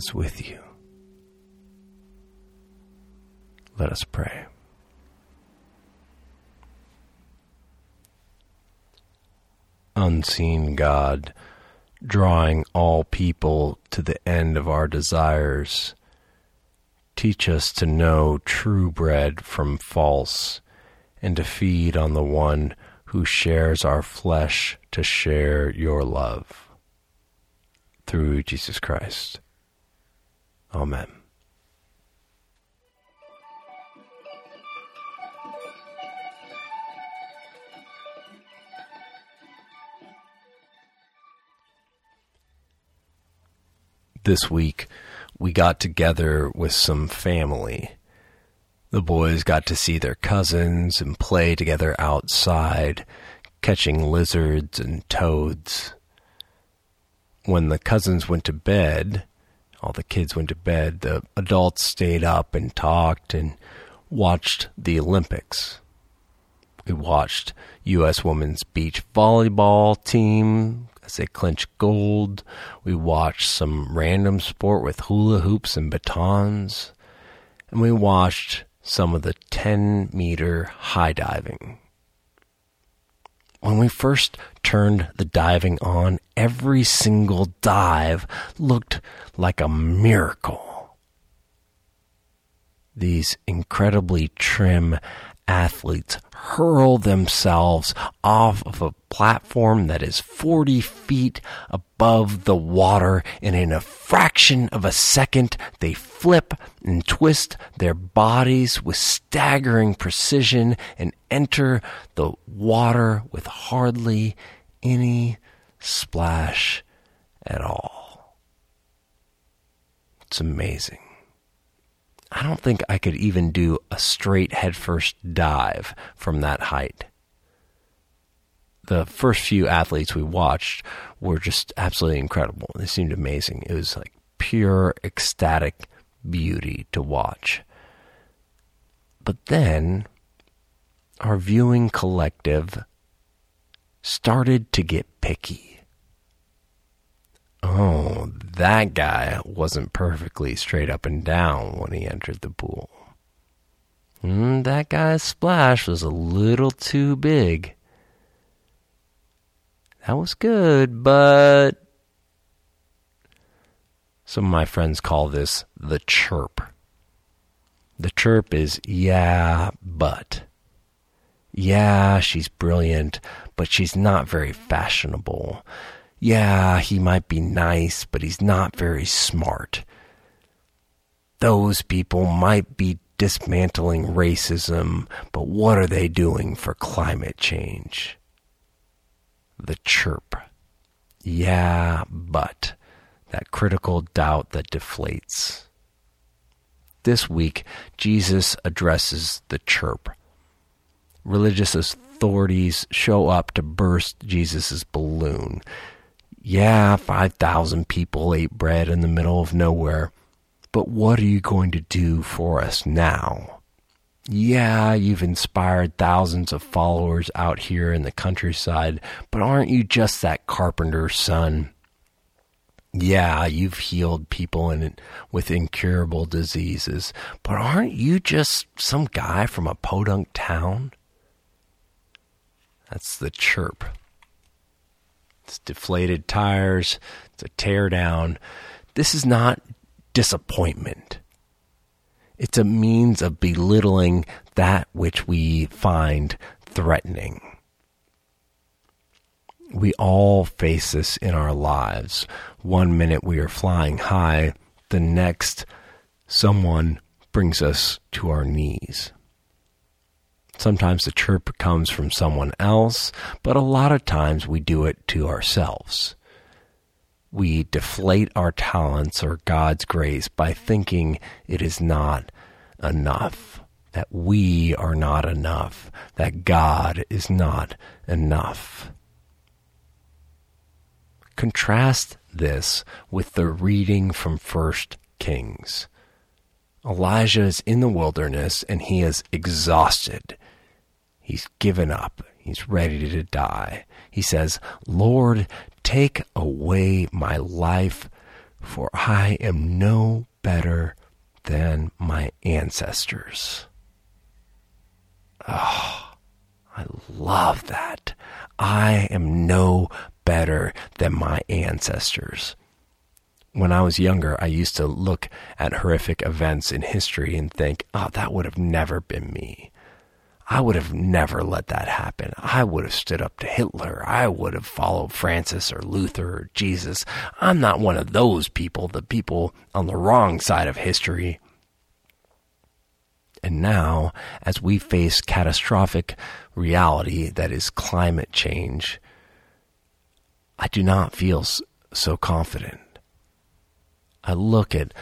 Is with you. Let us pray. Unseen God, drawing all people to the end of our desires, teach us to know true bread from false and to feed on the one who shares our flesh to share your love. Through Jesus Christ. Amen. This week, we got together with some family. The boys got to see their cousins and play together outside, catching lizards and toads. When the cousins went to bed, all the kids went to bed, the adults stayed up and talked and watched the Olympics. We watched U.S. women's beach volleyball team as they clinched gold. We watched some random sport with hula hoops and batons. And we watched some of the 10 meter high diving. When we first turned the diving on, every single dive looked like a miracle. These incredibly trim athletes hurl themselves off of a platform that is 40 feet above the water, and in a fraction of a second, they flip and twist their bodies with staggering precision and enter the water with hardly any splash at all. It's amazing. I don't think I could even do a straight headfirst dive from that height. The first few athletes we watched were just absolutely incredible. They seemed amazing. It was like pure ecstatic beauty to watch. But then our viewing collective started to get picky. Oh, that guy wasn't perfectly straight up and down when he entered the pool. Mm, that guy's splash was a little too big. That was good, but some of my friends call this the chirp. The chirp is, yeah, but. Yeah, she's brilliant, but she's not very fashionable yeah, he might be nice, but he's not very smart. Those people might be dismantling racism, but what are they doing for climate change? The chirp. Yeah, but that critical doubt that deflates. This week, Jesus addresses the chirp. Religious authorities show up to burst Jesus' balloon yeah, 5,000 people ate bread in the middle of nowhere, but what are you going to do for us now? Yeah, you've inspired thousands of followers out here in the countryside, but aren't you just that carpenter's son? Yeah, you've healed people in, with incurable diseases, but aren't you just some guy from a podunk town? That's the chirp it's deflated tires, it's a teardown. This is not disappointment. It's a means of belittling that which we find threatening. We all face this in our lives. One minute we are flying high, the next, someone brings us to our knees. Sometimes the chirp comes from someone else, but a lot of times we do it to ourselves. We deflate our talents or God's grace by thinking it is not enough, that we are not enough, that God is not enough. Contrast this with the reading from First Kings. Elijah is in the wilderness and he is exhausted. He's given up. He's ready to die. He says, Lord, take away my life, for I am no better than my ancestors. Oh, I love that. I am no better than my ancestors. When I was younger, I used to look at horrific events in history and think, oh, that would have never been me. I would have never let that happen. I would have stood up to Hitler. I would have followed Francis or Luther or Jesus. I'm not one of those people, the people on the wrong side of history. And now, as we face catastrophic reality that is climate change, I do not feel so confident. I look at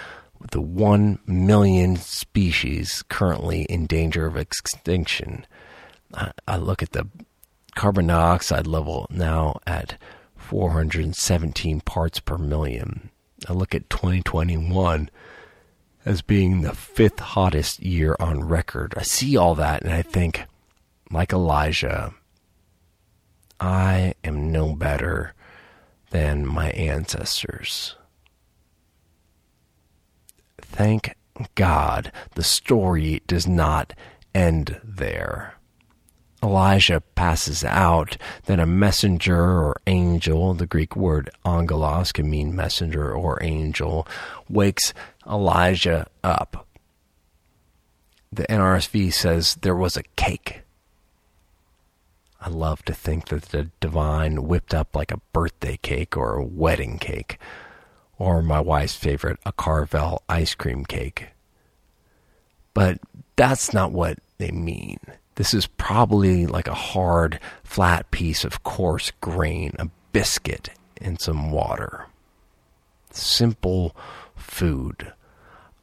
the 1 million species currently in danger of extinction. I, I look at the carbon dioxide level now at 417 parts per million. I look at 2021 as being the fifth hottest year on record. I see all that and I think, like Elijah, I am no better than my ancestors. Thank God the story does not end there. Elijah passes out, then a messenger or angel, the Greek word angelos can mean messenger or angel, wakes Elijah up. The NRSV says there was a cake. I love to think that the divine whipped up like a birthday cake or a wedding cake or my wife's favorite, a Carvel ice cream cake. But that's not what they mean. This is probably like a hard, flat piece of coarse grain, a biscuit, and some water. Simple food.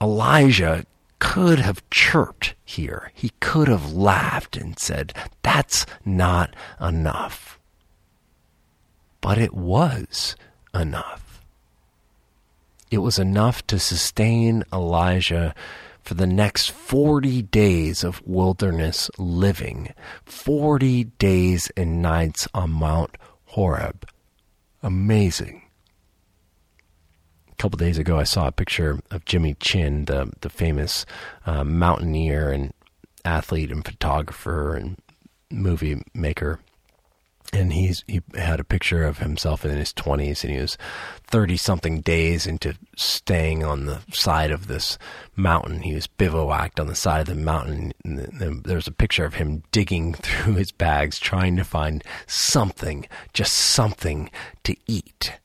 Elijah could have chirped here. He could have laughed and said, That's not enough. But it was enough. It was enough to sustain Elijah for the next 40 days of wilderness living, 40 days and nights on Mount Horeb. Amazing. A couple days ago, I saw a picture of Jimmy Chin, the, the famous uh, mountaineer and athlete and photographer and movie maker and he's he had a picture of himself in his 20s and he was 30 something days into staying on the side of this mountain. He was bivouacked on the side of the mountain and there's a picture of him digging through his bags trying to find something just something to eat.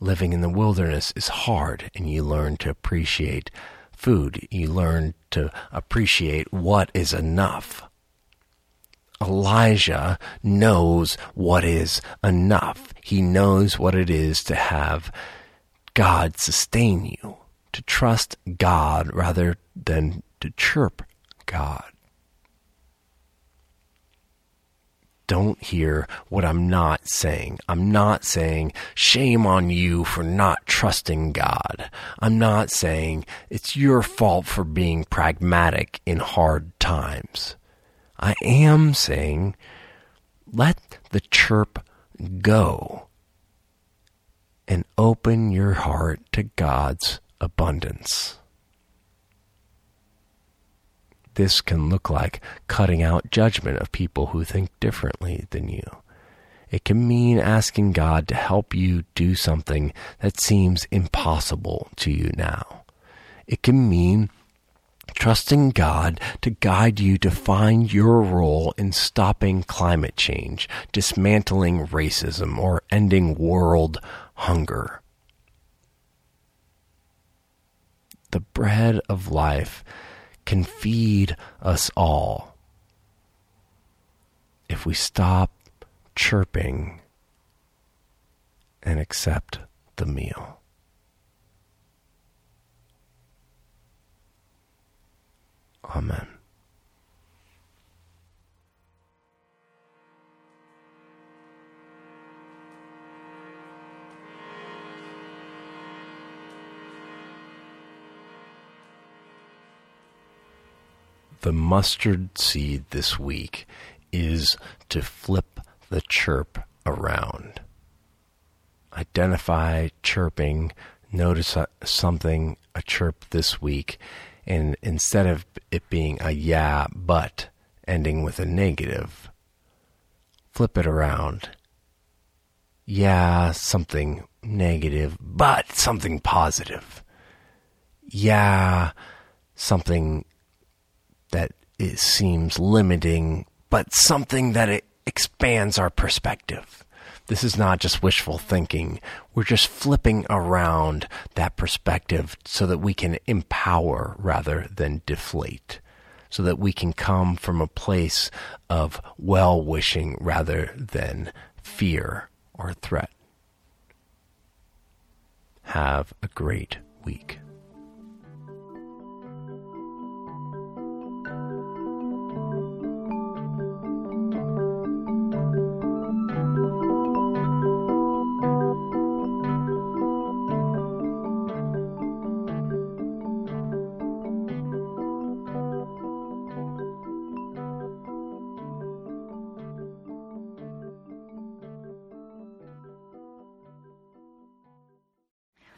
Living in the wilderness is hard and you learn to appreciate food. You learn to appreciate what is enough Elijah knows what is enough. He knows what it is to have God sustain you, to trust God rather than to chirp God. Don't hear what I'm not saying. I'm not saying shame on you for not trusting God. I'm not saying it's your fault for being pragmatic in hard times. I am saying, let the chirp go and open your heart to God's abundance. This can look like cutting out judgment of people who think differently than you. It can mean asking God to help you do something that seems impossible to you now. It can mean trusting God to guide you to find your role in stopping climate change, dismantling racism, or ending world hunger. The bread of life can feed us all if we stop chirping and accept the meal. Amen. The mustard seed this week is to flip the chirp around. identify chirping, notice uh, something, a chirp this week, and instead of it being a yeah, but ending with a negative, flip it around. Yeah, something negative, but something positive. Yeah, something that it seems limiting, but something that it expands our perspective. This is not just wishful thinking. We're just flipping around that perspective so that we can empower rather than deflate. So that we can come from a place of well wishing rather than fear or threat. Have a great week.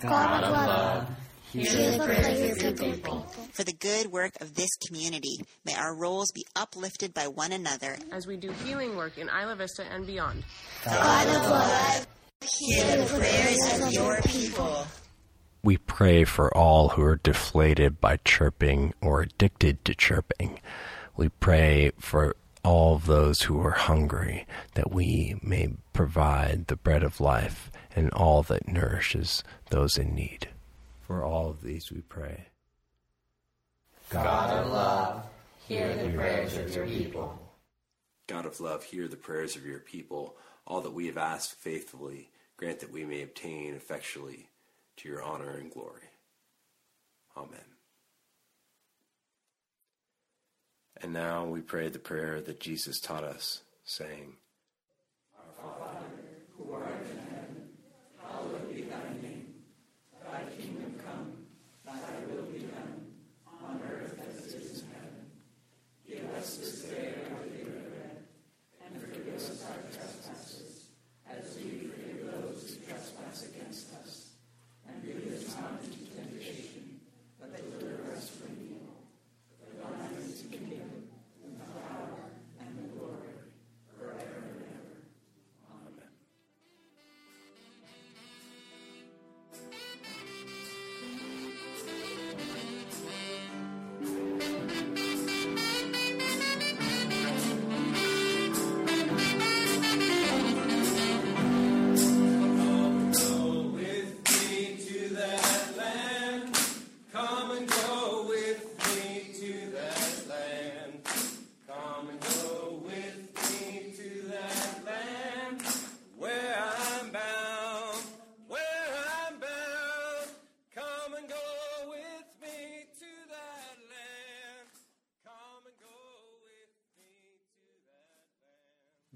God of love, hear the prayers of your people. For the good work of this community, may our roles be uplifted by one another as we do healing work in Isla Vista and beyond. God of love, hear the prayers of your people. We pray for all who are deflated by chirping or addicted to chirping. We pray for all of those who are hungry, that we may provide the bread of life and all that nourishes those in need. For all of these we pray. God, God of love, hear the prayers of your people. God of love, hear the prayers of your people. All that we have asked faithfully, grant that we may obtain effectually to your honor and glory. Amen. And now we pray the prayer that Jesus taught us, saying,